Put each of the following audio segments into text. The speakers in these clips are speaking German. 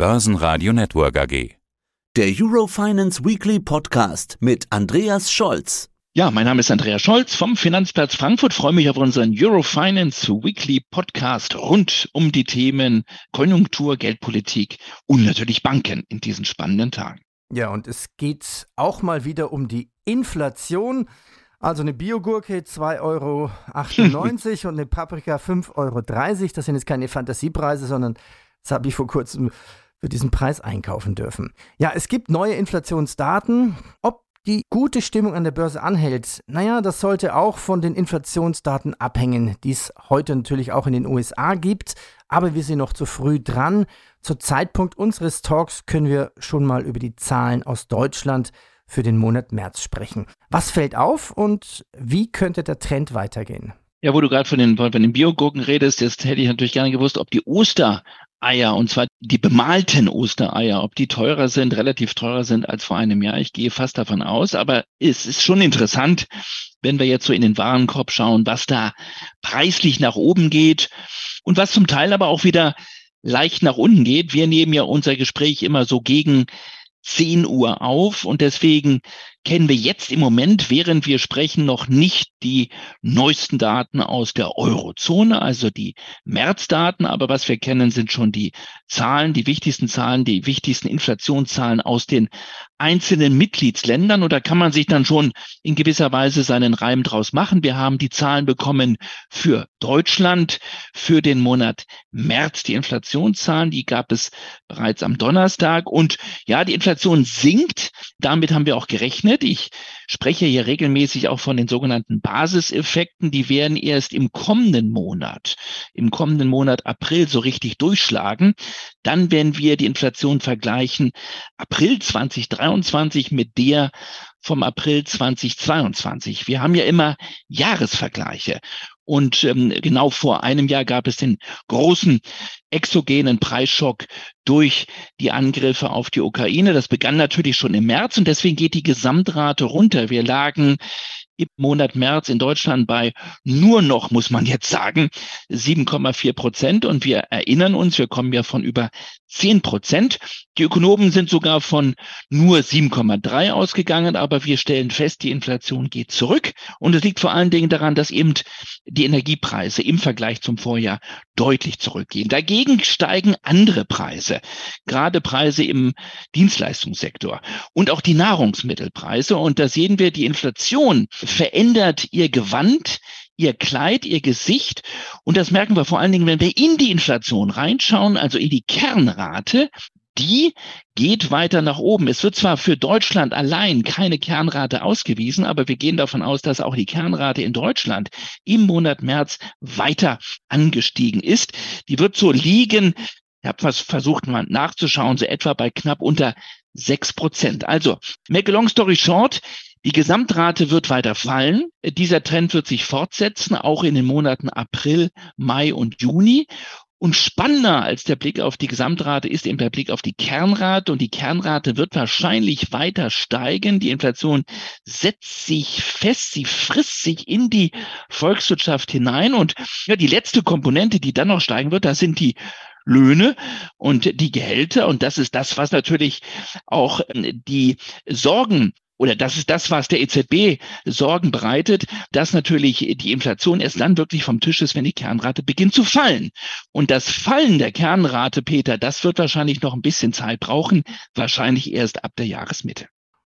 Börsenradio Network AG. Der Eurofinance Weekly Podcast mit Andreas Scholz. Ja, mein Name ist Andreas Scholz vom Finanzplatz Frankfurt. Freue mich auf unseren Eurofinance Weekly Podcast rund um die Themen Konjunktur, Geldpolitik und natürlich Banken in diesen spannenden Tagen. Ja, und es geht auch mal wieder um die Inflation. Also eine Biogurke 2,98 Euro und eine Paprika 5,30 Euro. Das sind jetzt keine Fantasiepreise, sondern das habe ich vor kurzem für diesen Preis einkaufen dürfen. Ja, es gibt neue Inflationsdaten. Ob die gute Stimmung an der Börse anhält, naja, das sollte auch von den Inflationsdaten abhängen, die es heute natürlich auch in den USA gibt. Aber wir sind noch zu früh dran. Zu Zeitpunkt unseres Talks können wir schon mal über die Zahlen aus Deutschland für den Monat März sprechen. Was fällt auf und wie könnte der Trend weitergehen? Ja, wo du gerade von den, von den Biogurken redest, jetzt hätte ich natürlich gerne gewusst, ob die Ostereier, und zwar die bemalten Ostereier, ob die teurer sind, relativ teurer sind als vor einem Jahr. Ich gehe fast davon aus, aber es ist schon interessant, wenn wir jetzt so in den Warenkorb schauen, was da preislich nach oben geht und was zum Teil aber auch wieder leicht nach unten geht. Wir nehmen ja unser Gespräch immer so gegen 10 Uhr auf und deswegen kennen wir jetzt im Moment, während wir sprechen, noch nicht die neuesten Daten aus der Eurozone, also die Märzdaten. Aber was wir kennen, sind schon die Zahlen, die wichtigsten Zahlen, die wichtigsten Inflationszahlen aus den einzelnen Mitgliedsländern. Und da kann man sich dann schon in gewisser Weise seinen Reim draus machen. Wir haben die Zahlen bekommen für Deutschland für den Monat März. Die Inflationszahlen, die gab es bereits am Donnerstag. Und ja, die Inflation sinkt. Damit haben wir auch gerechnet. Ich spreche hier regelmäßig auch von den sogenannten Basiseffekten. Die werden erst im kommenden Monat, im kommenden Monat April so richtig durchschlagen. Dann werden wir die Inflation vergleichen April 2023 mit der vom April 2022. Wir haben ja immer Jahresvergleiche. Und ähm, genau vor einem Jahr gab es den großen exogenen Preisschock durch die Angriffe auf die Ukraine. Das begann natürlich schon im März und deswegen geht die Gesamtrate runter. Wir lagen im Monat März in Deutschland bei nur noch, muss man jetzt sagen, 7,4 Prozent. Und wir erinnern uns, wir kommen ja von über 10 Prozent. Die Ökonomen sind sogar von nur 7,3 ausgegangen, aber wir stellen fest, die Inflation geht zurück. Und es liegt vor allen Dingen daran, dass eben die Energiepreise im Vergleich zum Vorjahr deutlich zurückgehen. Dagegen steigen andere Preise, gerade Preise im Dienstleistungssektor und auch die Nahrungsmittelpreise. Und da sehen wir, die Inflation verändert ihr Gewand, ihr Kleid, ihr Gesicht. Und das merken wir vor allen Dingen, wenn wir in die Inflation reinschauen, also in die Kernrate, die geht weiter nach oben. Es wird zwar für Deutschland allein keine Kernrate ausgewiesen, aber wir gehen davon aus, dass auch die Kernrate in Deutschland im Monat März weiter angestiegen ist. Die wird so liegen, ich habe was versucht mal nachzuschauen, so etwa bei knapp unter sechs Prozent. Also, make a long story short, die Gesamtrate wird weiter fallen. Dieser Trend wird sich fortsetzen, auch in den Monaten April, Mai und Juni. Und spannender als der Blick auf die Gesamtrate ist eben der Blick auf die Kernrate. Und die Kernrate wird wahrscheinlich weiter steigen. Die Inflation setzt sich fest, sie frisst sich in die Volkswirtschaft hinein. Und ja, die letzte Komponente, die dann noch steigen wird, das sind die Löhne und die Gehälter. Und das ist das, was natürlich auch die Sorgen oder das ist das, was der EZB Sorgen bereitet, dass natürlich die Inflation erst dann wirklich vom Tisch ist, wenn die Kernrate beginnt zu fallen. Und das Fallen der Kernrate, Peter, das wird wahrscheinlich noch ein bisschen Zeit brauchen, wahrscheinlich erst ab der Jahresmitte.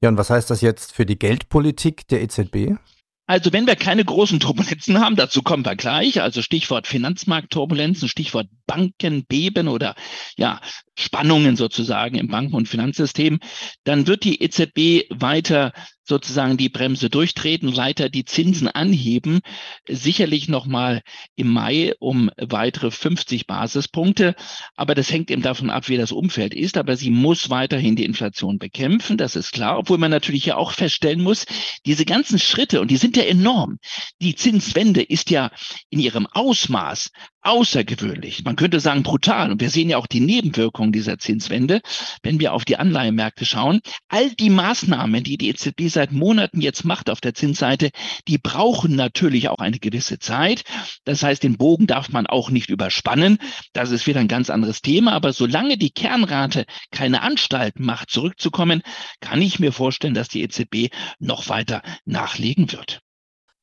Ja, und was heißt das jetzt für die Geldpolitik der EZB? Also wenn wir keine großen Turbulenzen haben, dazu kommen wir gleich, also Stichwort Finanzmarktturbulenzen, Stichwort Bankenbeben oder ja, Spannungen sozusagen im Banken- und Finanzsystem, dann wird die EZB weiter sozusagen die Bremse durchtreten, weiter die Zinsen anheben, sicherlich nochmal im Mai um weitere 50 Basispunkte. Aber das hängt eben davon ab, wie das Umfeld ist. Aber sie muss weiterhin die Inflation bekämpfen, das ist klar. Obwohl man natürlich ja auch feststellen muss, diese ganzen Schritte, und die sind ja enorm. Die Zinswende ist ja in ihrem Ausmaß außergewöhnlich. Man könnte sagen brutal. Und wir sehen ja auch die Nebenwirkungen dieser Zinswende, wenn wir auf die Anleihenmärkte schauen. All die Maßnahmen, die die EZB seit Monaten jetzt macht auf der Zinsseite, die brauchen natürlich auch eine gewisse Zeit. Das heißt, den Bogen darf man auch nicht überspannen. Das ist wieder ein ganz anderes Thema. Aber solange die Kernrate keine Anstalt macht, zurückzukommen, kann ich mir vorstellen, dass die EZB noch weiter nachlegen wird.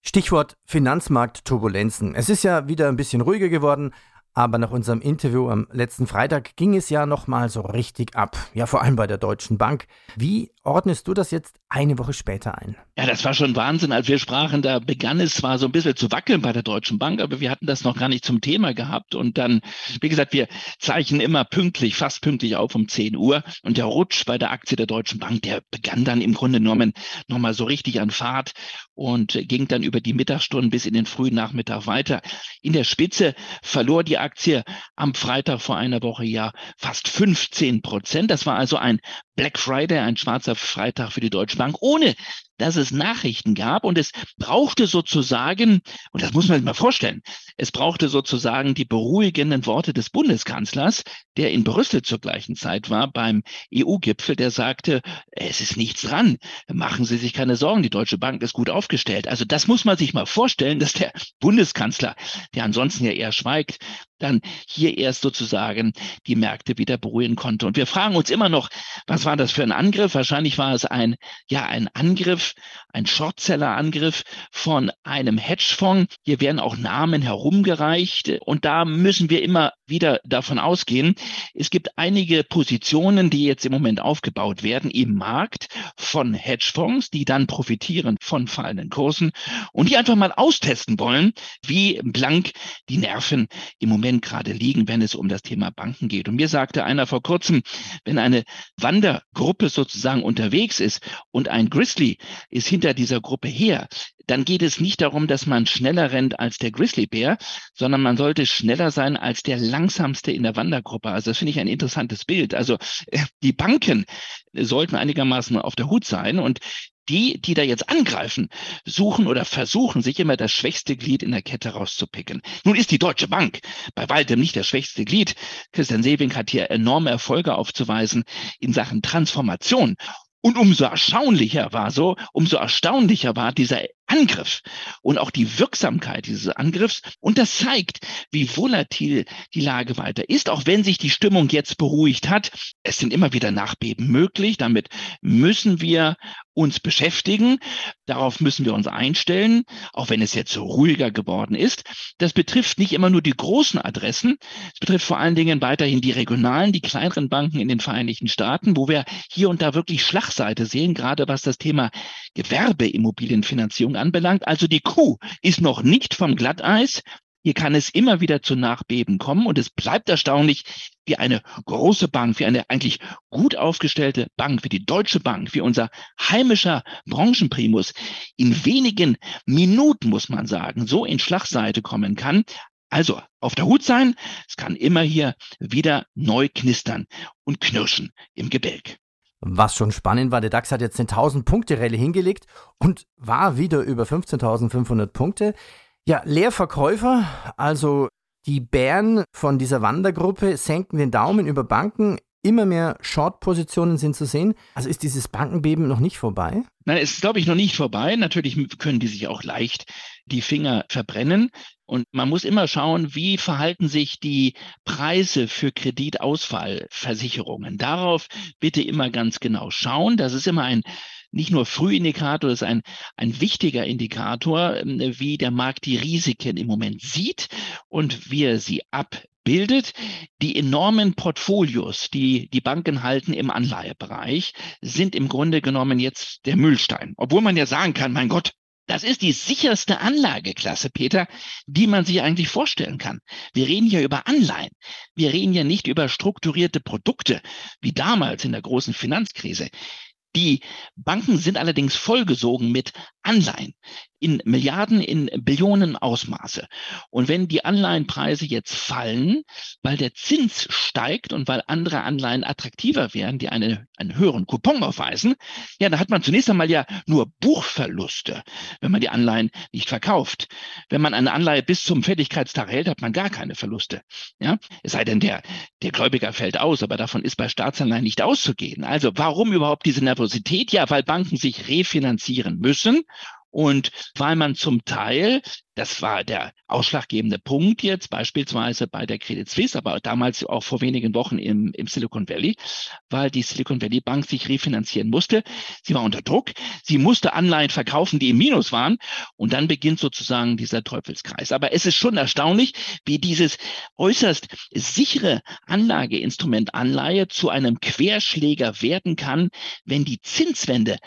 Stichwort Finanzmarktturbulenzen. Es ist ja wieder ein bisschen ruhiger geworden, aber nach unserem Interview am letzten Freitag ging es ja nochmal so richtig ab. Ja, vor allem bei der Deutschen Bank. Wie ordnest du das jetzt eine Woche später ein? Ja, das war schon Wahnsinn. Als wir sprachen, da begann es zwar so ein bisschen zu wackeln bei der Deutschen Bank, aber wir hatten das noch gar nicht zum Thema gehabt. Und dann, wie gesagt, wir zeichnen immer pünktlich, fast pünktlich auf um 10 Uhr. Und der Rutsch bei der Aktie der Deutschen Bank, der begann dann im Grunde genommen nochmal so richtig an Fahrt und ging dann über die Mittagsstunden bis in den frühen Nachmittag weiter. In der Spitze verlor die Aktie am Freitag vor einer Woche ja fast 15 Prozent. Das war also ein Black Friday, ein schwarzer Freitag für die Deutsche Bank, ohne dass es Nachrichten gab und es brauchte sozusagen, und das muss man sich mal vorstellen, es brauchte sozusagen die beruhigenden Worte des Bundeskanzlers, der in Brüssel zur gleichen Zeit war beim EU-Gipfel, der sagte, es ist nichts dran, machen Sie sich keine Sorgen, die Deutsche Bank ist gut aufgestellt. Also das muss man sich mal vorstellen, dass der Bundeskanzler, der ansonsten ja eher schweigt, dann hier erst sozusagen die Märkte wieder beruhigen konnte. Und wir fragen uns immer noch, was war das für ein Angriff? Wahrscheinlich war es ein, ja, ein Angriff, ein Shortseller-Angriff von einem Hedgefonds. Hier werden auch Namen herumgereicht. Und da müssen wir immer wieder davon ausgehen, es gibt einige Positionen, die jetzt im Moment aufgebaut werden im Markt von Hedgefonds, die dann profitieren von fallenden Kursen und die einfach mal austesten wollen, wie blank die Nerven im Moment gerade liegen, wenn es um das Thema Banken geht. Und mir sagte einer vor kurzem, wenn eine Wandergruppe sozusagen unterwegs ist und ein Grizzly ist hinter dieser Gruppe her, dann geht es nicht darum, dass man schneller rennt als der Grizzlybär, sondern man sollte schneller sein als der langsamste in der Wandergruppe. Also das finde ich ein interessantes Bild. Also äh, die Banken sollten einigermaßen auf der Hut sein und die, die da jetzt angreifen, suchen oder versuchen, sich immer das schwächste Glied in der Kette rauszupicken. Nun ist die Deutsche Bank bei weitem nicht das schwächste Glied. Christian Sewing hat hier enorme Erfolge aufzuweisen in Sachen Transformation. Und umso erstaunlicher war so, umso erstaunlicher war dieser Angriff und auch die Wirksamkeit dieses Angriffs. Und das zeigt, wie volatil die Lage weiter ist, auch wenn sich die Stimmung jetzt beruhigt hat. Es sind immer wieder Nachbeben möglich. Damit müssen wir uns beschäftigen. Darauf müssen wir uns einstellen, auch wenn es jetzt so ruhiger geworden ist. Das betrifft nicht immer nur die großen Adressen. Es betrifft vor allen Dingen weiterhin die regionalen, die kleineren Banken in den Vereinigten Staaten, wo wir hier und da wirklich Schlagseite sehen, gerade was das Thema Gewerbeimmobilienfinanzierung anbelangt. Also die Kuh ist noch nicht vom Glatteis. Hier kann es immer wieder zu Nachbeben kommen und es bleibt erstaunlich, wie eine große Bank, wie eine eigentlich gut aufgestellte Bank, wie die Deutsche Bank, wie unser heimischer Branchenprimus in wenigen Minuten, muss man sagen, so in Schlagseite kommen kann. Also auf der Hut sein, es kann immer hier wieder neu knistern und knirschen im Gebälk. Was schon spannend war, der DAX hat jetzt eine 1000-Punkte-Rallye hingelegt und war wieder über 15.500 Punkte. Ja, Leerverkäufer, also die Bären von dieser Wandergruppe senken den Daumen über Banken. Immer mehr Short-Positionen sind zu sehen. Also ist dieses Bankenbeben noch nicht vorbei? Nein, es ist, glaube ich, noch nicht vorbei. Natürlich können die sich auch leicht die Finger verbrennen. Und man muss immer schauen, wie verhalten sich die Preise für Kreditausfallversicherungen. Darauf bitte immer ganz genau schauen. Das ist immer ein nicht nur Frühindikator, das ist ein, ein wichtiger Indikator, ähm, wie der Markt die Risiken im Moment sieht und wie er sie abbildet. Die enormen Portfolios, die die Banken halten im Anleihebereich, sind im Grunde genommen jetzt der Müllstein. Obwohl man ja sagen kann, mein Gott, das ist die sicherste Anlageklasse, Peter, die man sich eigentlich vorstellen kann. Wir reden ja über Anleihen. Wir reden ja nicht über strukturierte Produkte, wie damals in der großen Finanzkrise. Die Banken sind allerdings vollgesogen mit Anleihen. In Milliarden, in Billionen Ausmaße. Und wenn die Anleihenpreise jetzt fallen, weil der Zins steigt und weil andere Anleihen attraktiver werden, die eine, einen höheren Coupon aufweisen, ja, da hat man zunächst einmal ja nur Buchverluste, wenn man die Anleihen nicht verkauft. Wenn man eine Anleihe bis zum Fertigkeitstag hält, hat man gar keine Verluste. Ja, es sei denn, der, der Gläubiger fällt aus, aber davon ist bei Staatsanleihen nicht auszugehen. Also warum überhaupt diese Nervosität? Ja, weil Banken sich refinanzieren müssen und weil man zum Teil, das war der ausschlaggebende Punkt jetzt, beispielsweise bei der Credit Suisse, aber damals auch vor wenigen Wochen im, im Silicon Valley, weil die Silicon Valley Bank sich refinanzieren musste. Sie war unter Druck. Sie musste Anleihen verkaufen, die im Minus waren. Und dann beginnt sozusagen dieser Teufelskreis. Aber es ist schon erstaunlich, wie dieses äußerst sichere Anlageinstrument Anleihe zu einem Querschläger werden kann, wenn die Zinswende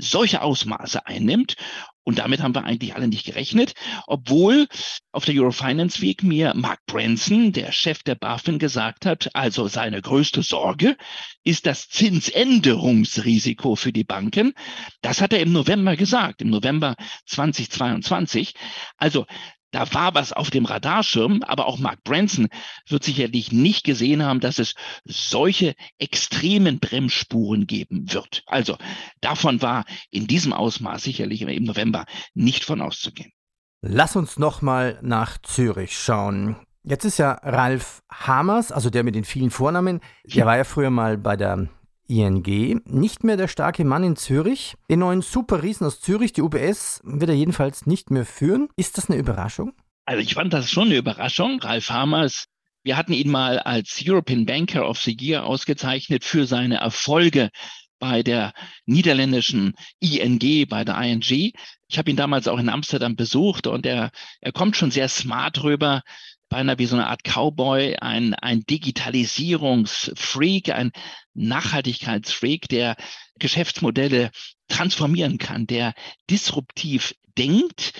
solche Ausmaße einnimmt. Und damit haben wir eigentlich alle nicht gerechnet, obwohl auf der Eurofinance Week mir Mark Branson, der Chef der BaFin, gesagt hat, also seine größte Sorge ist das Zinsänderungsrisiko für die Banken. Das hat er im November gesagt, im November 2022. Also da war was auf dem Radarschirm, aber auch Mark Branson wird sicherlich nicht gesehen haben, dass es solche extremen Bremsspuren geben wird. Also davon war in diesem Ausmaß sicherlich im November nicht von auszugehen. Lass uns noch mal nach Zürich schauen. Jetzt ist ja Ralf Hamers, also der mit den vielen Vornamen, der war ja früher mal bei der ING, nicht mehr der starke Mann in Zürich. Den neuen Superriesen aus Zürich, die UBS, wird er jedenfalls nicht mehr führen. Ist das eine Überraschung? Also ich fand das schon eine Überraschung. Ralf Hamers, wir hatten ihn mal als European Banker of the Year ausgezeichnet für seine Erfolge bei der niederländischen ING, bei der ING. Ich habe ihn damals auch in Amsterdam besucht und er, er kommt schon sehr smart rüber beinahe wie so eine Art Cowboy, ein, ein Digitalisierungsfreak, ein Nachhaltigkeitsfreak, der Geschäftsmodelle transformieren kann, der disruptiv denkt.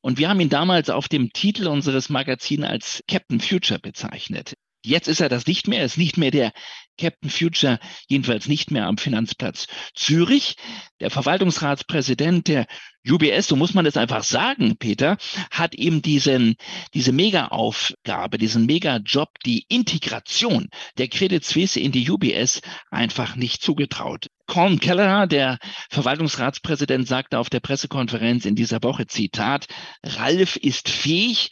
Und wir haben ihn damals auf dem Titel unseres Magazins als Captain Future bezeichnet. Jetzt ist er das nicht mehr, ist nicht mehr der Captain Future, jedenfalls nicht mehr am Finanzplatz Zürich. Der Verwaltungsratspräsident der UBS, so muss man es einfach sagen, Peter, hat ihm diesen, diese Mega-Aufgabe, diesen Mega-Job, die Integration der Credit Suisse in die UBS einfach nicht zugetraut. Colin Keller, der Verwaltungsratspräsident, sagte auf der Pressekonferenz in dieser Woche, Zitat, Ralf ist fähig,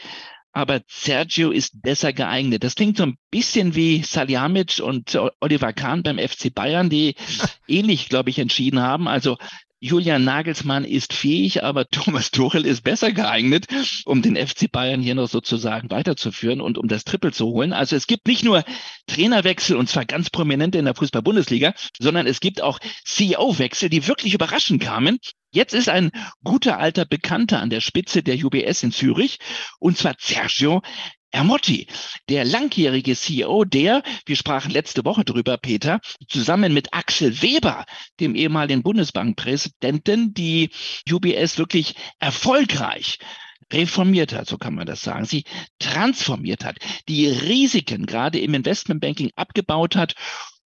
aber Sergio ist besser geeignet. Das klingt so ein bisschen wie Salihamidzic und Oliver Kahn beim FC Bayern, die ähnlich, glaube ich, entschieden haben. Also Julian Nagelsmann ist fähig, aber Thomas Tuchel ist besser geeignet, um den FC Bayern hier noch sozusagen weiterzuführen und um das Triple zu holen. Also es gibt nicht nur Trainerwechsel und zwar ganz prominente in der Fußball-Bundesliga, sondern es gibt auch CEO-Wechsel, die wirklich überraschend kamen. Jetzt ist ein guter alter Bekannter an der Spitze der UBS in Zürich und zwar Sergio Ermotti, der langjährige CEO, der, wir sprachen letzte Woche drüber, Peter, zusammen mit Axel Weber, dem ehemaligen Bundesbankpräsidenten, die UBS wirklich erfolgreich reformiert hat, so kann man das sagen, sie transformiert hat, die Risiken gerade im Investmentbanking abgebaut hat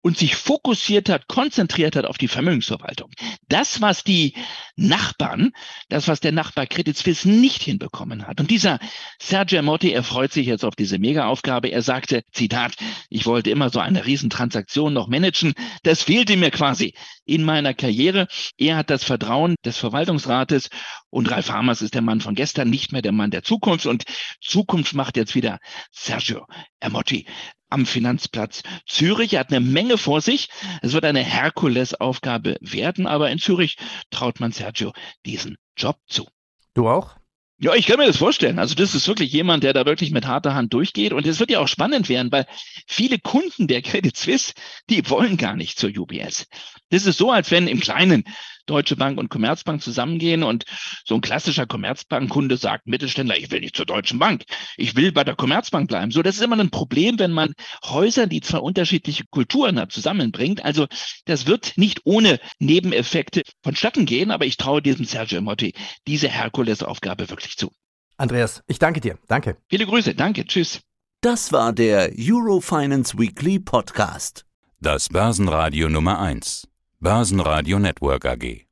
und sich fokussiert hat, konzentriert hat auf die Vermögensverwaltung. Das, was die Nachbarn, das, was der Nachbar Credit Suisse nicht hinbekommen hat. Und dieser Sergio Motti, er freut sich jetzt auf diese Mega-Aufgabe. Er sagte, Zitat, ich wollte immer so eine Riesentransaktion noch managen. Das fehlte mir quasi in meiner Karriere. Er hat das Vertrauen des Verwaltungsrates und Ralf Hamers ist der Mann von gestern, nicht mehr der Mann der Zukunft. Und Zukunft macht jetzt wieder Sergio Ermotti am Finanzplatz Zürich. Er hat eine Menge vor sich. Es wird eine Herkulesaufgabe werden, aber in Zürich traut man Sergio diesen Job zu. Du auch? Ja, ich kann mir das vorstellen. Also das ist wirklich jemand, der da wirklich mit harter Hand durchgeht. Und es wird ja auch spannend werden, weil viele Kunden der Credit Suisse, die wollen gar nicht zur UBS. Das ist so, als wenn im Kleinen Deutsche Bank und Commerzbank zusammengehen und so ein klassischer Commerzbankkunde sagt, Mittelständler, ich will nicht zur Deutschen Bank, ich will bei der Commerzbank bleiben. So, das ist immer ein Problem, wenn man Häuser, die zwar unterschiedliche Kulturen hat, zusammenbringt. Also das wird nicht ohne Nebeneffekte vonstatten gehen, aber ich traue diesem Sergio Motti diese Herkulesaufgabe wirklich zu. Andreas, ich danke dir. Danke. Viele Grüße. Danke. Tschüss. Das war der Eurofinance Weekly Podcast. Das Börsenradio Nummer 1. Börsenradio Network AG.